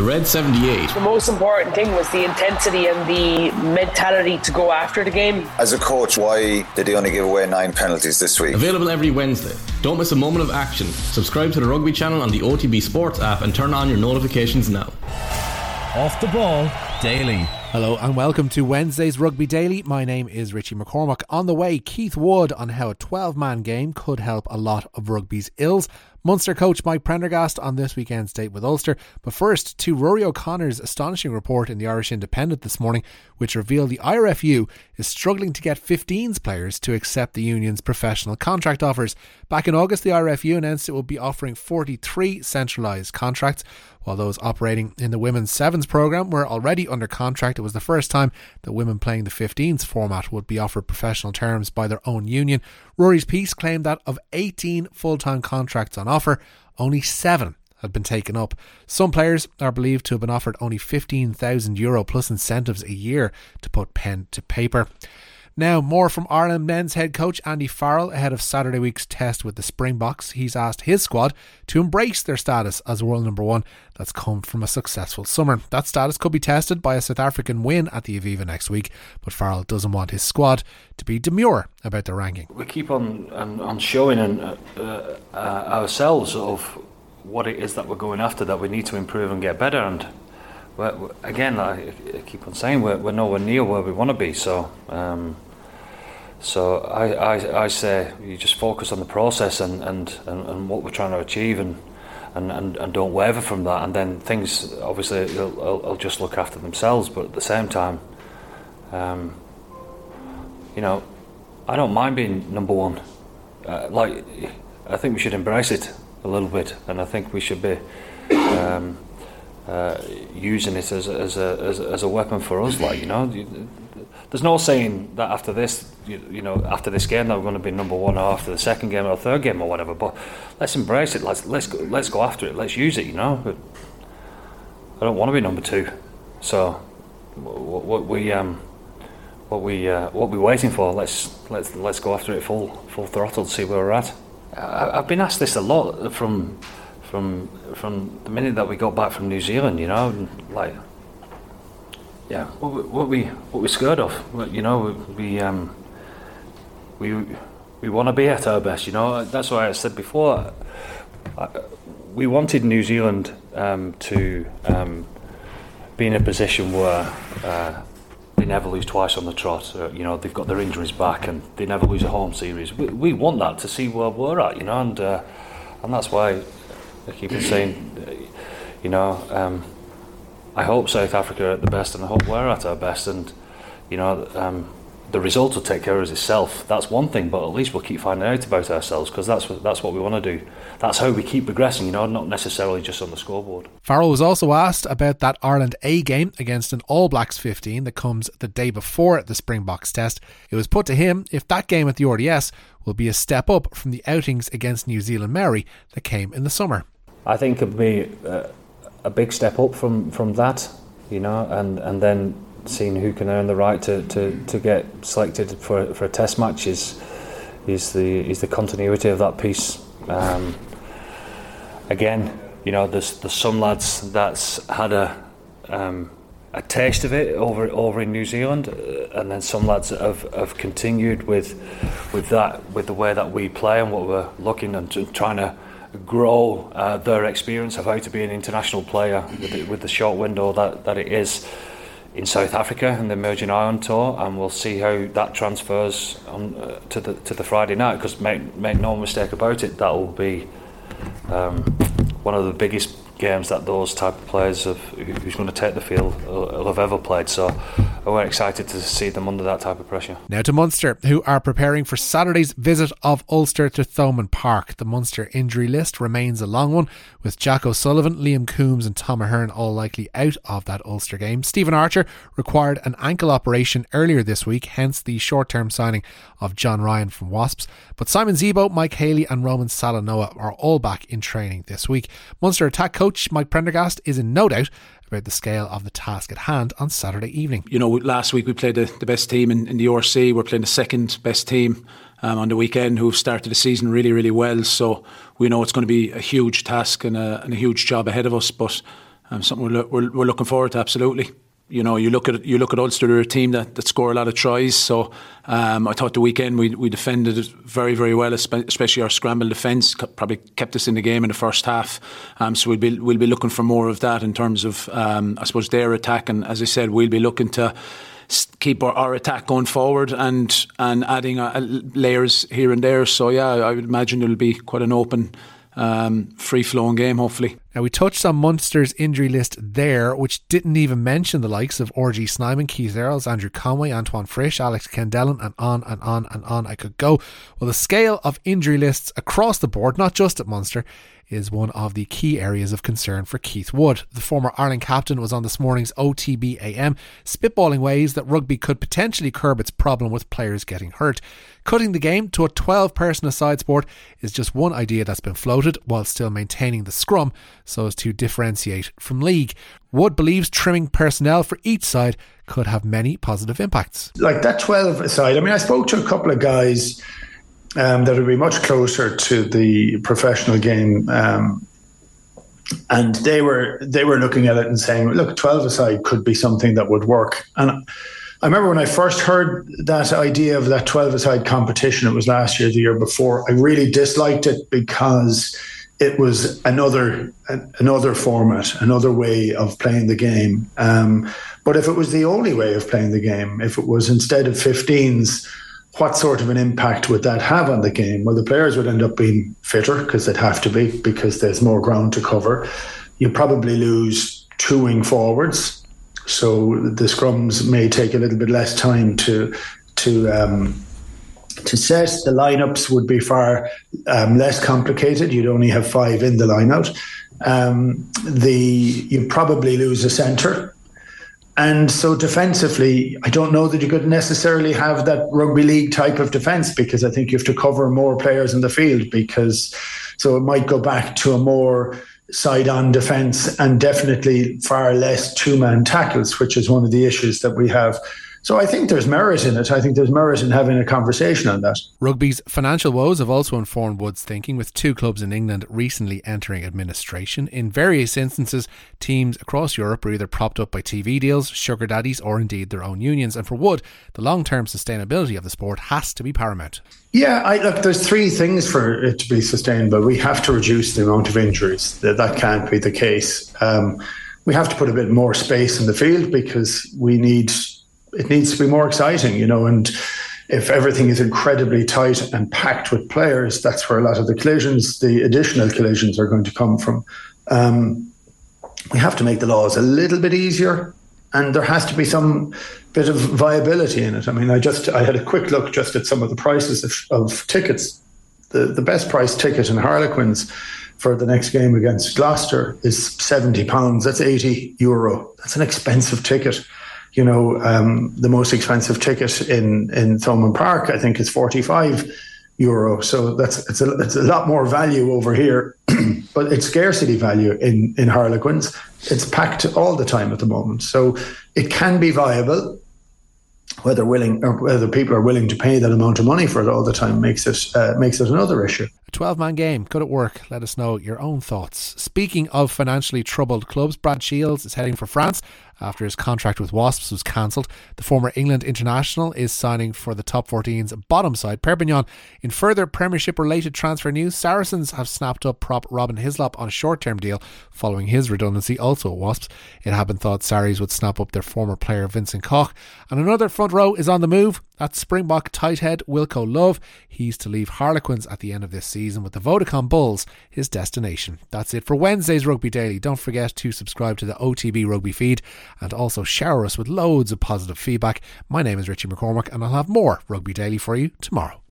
The Red 78. The most important thing was the intensity and the mentality to go after the game. As a coach, why did he only give away nine penalties this week? Available every Wednesday. Don't miss a moment of action. Subscribe to the Rugby channel on the OTB Sports app and turn on your notifications now. Off the ball daily. Hello and welcome to Wednesday's Rugby Daily. My name is Richie McCormack. On the way, Keith Wood on how a 12 man game could help a lot of rugby's ills. Munster coach Mike Prendergast on this weekend's date with Ulster. But first, to Ruaidhri O'Connor's astonishing report in the Irish Independent this morning, which revealed the IRFU is struggling to get 15s players to accept the union's professional contract offers. Back in August, the IRFU announced it would be offering 43 centralised contracts, while those operating in the women's sevens programme were already under contract. It was the first time that women playing the 15s format would be offered professional terms by their own union. Ruaidhri's piece claimed that of 18 full time contracts on offer, only seven had been taken up. Some players are believed to have been offered only 15,000 euro plus incentives a year to put pen to paper. Now, more from Ireland men's head coach Andy Farrell ahead of Saturday week's test with the Springboks. He's asked his squad to embrace their status as world number one that's come from a successful summer. That status could be tested by a South African win at the Aviva next week, but Farrell doesn't want his squad to be demure about the ranking. We keep on on, on showing and uh, uh, ourselves of what it is that we're going after, that we need to improve and get better. And again, I keep on saying we're, we're nowhere near where we want to be. So. Um, so I, I, I say you just focus on the process and, and, and, and what we're trying to achieve and, and, and, and don't waver from that. And then things obviously will, will just look after themselves. But at the same time um, you know I don't mind being number one. Uh, like I think we should embrace it a little bit. And I think we should be um, uh, using it as as, a, as, a, as a weapon for us like you know there's no saying that after this, you, you know, after this game that we're going to be number one, or after the second game or third game or whatever. But let's embrace it. Let's let's go, let's go after it. Let's use it. You know, I don't want to be number two. So what, what we um, what we uh, what we're waiting for? Let's let's let's go after it full full throttle to see where we're at. I, I've been asked this a lot from from from the minute that we got back from New Zealand. You know, like yeah, what we, what we what we're scared of, you know, we um, we we want to be at our best. You know, that's why I said before. I, we wanted New Zealand um, to um, be in a position where uh, they never lose twice on the trot. Uh, you know, they've got their injuries back and they never lose a home series. We, we want that to see where we're at. You know, and uh, and that's why I keep saying, you know. Um, I hope South Africa are at the best, and I hope we're at our best. And you know, um, the result will take care of itself. That's one thing, but at least we'll keep finding out about ourselves because that's what, that's what we want to do. That's how we keep progressing. You know, not necessarily just on the scoreboard. Farrell was also asked about that Ireland A game against an All Blacks 15 that comes the day before the Springboks test. It was put to him if that game at the RDS will be a step up from the outings against New Zealand Maori that came in the summer. I think it'd be. Uh, a big step up from from that, you know, and and then seeing who can earn the right to, to, to get selected for for a test match is is the is the continuity of that piece. Um, again, you know, there's there's some lads that's had a um, a taste of it over over in New Zealand, uh, and then some lads have, have continued with with that with the way that we play and what we're looking and trying to grow uh, their experience of how to be an international player with the, with the short window that, that it is in South Africa and the Emerging Ireland Tour, and we'll see how that transfers on uh, to the to the Friday night. Because make make no mistake about it, that will be um, one of the biggest games that those type of players have, who's going to take the field will have ever played. So we're excited to see them under that type of pressure. Now to Munster, who are preparing for Saturday's visit of Ulster to Thomond Park. The Munster injury list remains a long one, with Jack O'Sullivan, Liam Coombes, and Tom Ahern all likely out of that Ulster game. Stephen Archer required an ankle operation earlier this week, hence the short term signing of John Ryan from Wasps. But Simon Zebo, Mike Haley, and Roman Salanoa are all back in training this week. Munster attack coach Mike Prendergast is in no doubt about the scale of the task at hand on Saturday evening. You know, last week we played the, the best team in, in the URC. We're playing the second best team um, on the weekend who've started the season really, really well. So we know it's going to be a huge task and a, and a huge job ahead of us. But um, something we're, we're, we're looking forward to absolutely you know, you look at you look at Ulster, they're a team that, that score a lot of tries. So um, I thought the weekend we, we defended very very well, especially our scramble defence probably kept us in the game in the first half. Um, so we'll be we'll be looking for more of that in terms of um, I suppose their attack, and as I said, we'll be looking to keep our, our attack going forward and and adding uh, layers here and there. So yeah, I would imagine it'll be quite an open um, free flowing game, hopefully. Now, we touched on Munster's injury list there, which didn't even mention the likes of RG Snyman, Keith Earls, Andrew Conway, Antoine Frisch, Alex Kendellen, and on and on and on I could go. Well, the scale of injury lists across the board, not just at Munster, is one of the key areas of concern for Keith Wood. The former Ireland captain was on this morning's OTB AM, spitballing ways that rugby could potentially curb its problem with players getting hurt. Cutting the game to a 12 person aside sport is just one idea that's been floated while still maintaining the scrum so as to differentiate from league. Wood believes trimming personnel for each side could have many positive impacts. Like that 12 aside, I mean, I spoke to a couple of guys um, that would be much closer to the professional game. Um, and they were they were looking at it and saying, "Look, twelve aside could be something that would work." And I remember when I first heard that idea of that twelve aside competition. It was last year, the year before. I really disliked it because it was another another format, another way of playing the game. Um, but if it was the only way of playing the game, if it was instead of 15s what sort of an impact would that have on the game? Well, the players would end up being fitter because they'd have to be because there's more ground to cover. You probably lose two wing forwards, so the scrums may take a little bit less time to to um, to set. The lineouts would be far um, less complicated. You'd only have five in the lineout. Um, the you probably lose a centre and so defensively, I don't know that you could necessarily have that rugby league type of defence because I think you have to cover more players in the field because so it might go back to a more side on defence and definitely far less two man tackles, which is one of the issues that we have so I think there's merit in it. I think there's merit in having a conversation on that. Rugby's financial woes have also informed Wood's thinking, with two clubs in England recently entering administration. In various instances, teams across Europe are either propped up by TV deals, sugar daddies, or indeed their own unions. And for Wood, the long term sustainability of the sport has to be paramount. Yeah, I, look, there's three things for it to be sustainable. We have to reduce the amount of injuries. That, that can't be the case. Um, we have to put a bit more space in the field because we need it needs to be more exciting, you know, and if everything is incredibly tight and packed with players, that's where a lot of the collisions, the additional collisions, are going to come from. Um, we have to make the laws a little bit easier, and there has to be some bit of viability in it. I mean, I just I had a quick look just at some of the prices of, of tickets. The the best price ticket in Harlequins for the next game against Gloucester is seventy pounds. That's eighty euro. That's an expensive ticket you know, um, the most expensive ticket in in Thomond Park, I think, is forty five euro. So that's it's a it's a lot more value over here, but it's scarcity value in in Harlequins. It's packed all the time at the moment, so it can be viable. Whether willing or whether people are willing to pay that amount of money for it all the time makes it uh, makes it another issue. A 12 man game. Good at work. Let us know your own thoughts. Speaking of financially troubled clubs, Brad Shields is heading for France after his contract with Wasps was cancelled. The former England international is signing for the top 14's bottom side, Perpignan. In further Premiership related transfer news, Saracens have snapped up prop Robin Hislop on a short term deal following his redundancy, also at Wasps. It had been thought Sarries would snap up their former player Vincent Koch. And another front row is on the move. That's Springbok tight head Wilco Louw. He's to leave Harlequins at the end of this season with the Vodacom Bulls his destination. That's it for Wednesday's Rugby Daily. Don't forget to subscribe to the OTB Rugby feed and also shower us with loads of positive feedback. My name is Richie McCormack and I'll have more Rugby Daily for you tomorrow.